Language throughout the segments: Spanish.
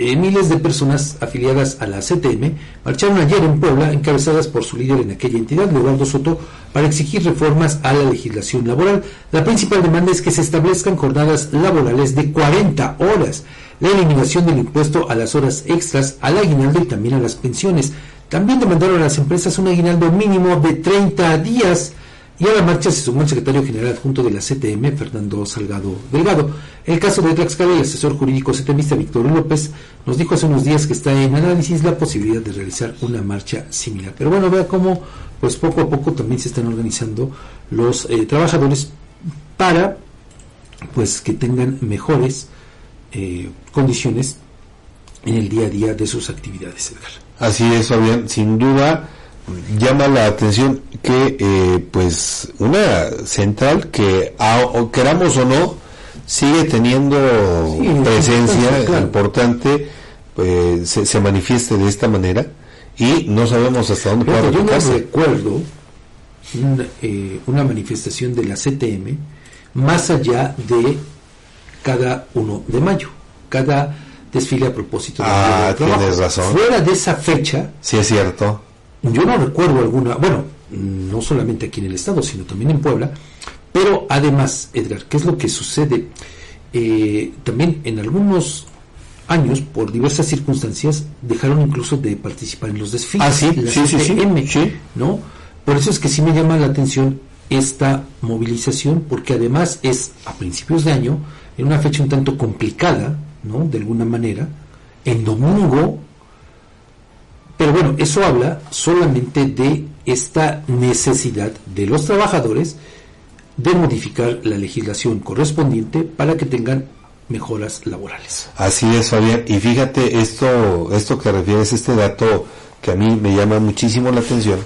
eh, miles de personas afiliadas a la CTM marcharon ayer en Puebla, encabezadas por su líder en aquella entidad, Leonardo Soto, para exigir reformas a la legislación laboral. La principal demanda es que se establezcan jornadas laborales de 40 horas, la eliminación del impuesto a las horas extras, al aguinaldo y también a las pensiones. También demandaron a las empresas un aguinaldo mínimo de 30 días y a la marcha se sumó el secretario general adjunto de la CTM, Fernando Salgado Delgado. El caso de Tlaxcala, el asesor jurídico CTMista Víctor López nos dijo hace unos días que está en análisis la posibilidad de realizar una marcha similar. Pero bueno, vea cómo pues poco a poco también se están organizando los eh, trabajadores para pues que tengan mejores eh, condiciones en el día a día de sus actividades, Edgar. Así es, Fabián, sin duda llama la atención que eh, pues una central que queramos o no sigue teniendo presencia importante pues, se, manifieste de esta manera y no sabemos hasta dónde puede Yo no recuerdo una, eh, una manifestación de la CTM más allá de cada uno de mayo, cada desfile a propósito de ah, tienes razón. Fuera de esa fecha, sí es cierto yo no recuerdo alguna, bueno, no solamente aquí en el estado, sino también en Puebla, pero además, Edgar, ¿qué es lo que sucede? Eh, también en algunos años, por diversas circunstancias, dejaron incluso de participar en los desfiles. Ah, sí, sí, sí, sí, ¿no? Por eso es que sí me llama la atención esta movilización, porque además es a principios de año, en una fecha un tanto complicada, ¿no? De alguna manera, en domingo, pero bueno, eso habla solamente de esta necesidad de los trabajadores de modificar la legislación correspondiente para que tengan mejoras laborales. Así es, Fabián. Y fíjate, esto, esto que refieres, este dato que a mí me llama muchísimo la atención,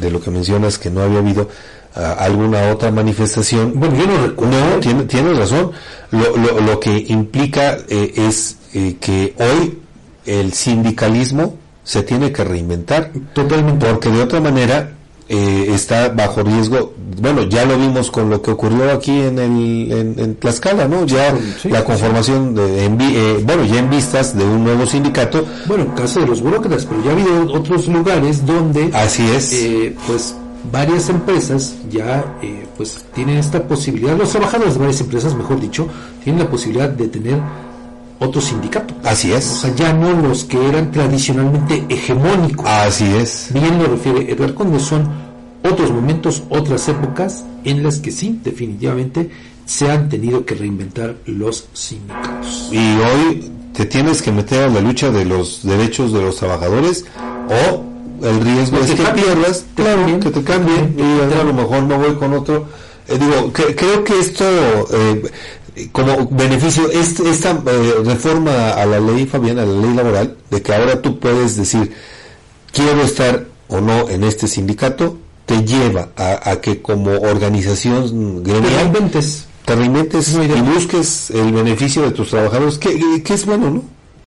de, lo que mencionas, que no había habido ah, alguna otra manifestación. Bueno, yo no recuerdo. No, tienes razón. Lo, lo, lo que implica eh, es eh, que hoy el sindicalismo se tiene que reinventar. Totalmente. Porque de otra manera eh, está bajo riesgo. Bueno, ya lo vimos con lo que ocurrió aquí en, el, en, Tlaxcala, ¿no? Ya la conformación, de, eh, bueno, ya en vistas de un nuevo sindicato. Bueno, en caso de los burócratas, pero ya ha habido otros lugares donde. Así es. Eh, pues varias empresas ya pues tienen esta posibilidad, los trabajadores de varias empresas, mejor dicho, tienen la posibilidad de tener otro sindicato. Así es. O sea, ya no los que eran tradicionalmente hegemónicos. Así es. Bien lo refiere Edgar Conde, son otros momentos, otras épocas en las que sí, definitivamente, se han tenido que reinventar los sindicatos. Y hoy te tienes que meter a la lucha de los derechos de los trabajadores o el riesgo es que pierdas, claro, que te cambien y a lo mejor me voy con otro. Eh, digo, que, creo que esto eh, como beneficio esta eh, reforma a la ley, Fabián, a la ley laboral, de que ahora tú puedes decir, quiero estar o no en este sindicato, te lleva a, que como organización gremial te reinventes, te reinventes y busques el beneficio de tus trabajadores, que, que es bueno, ¿no?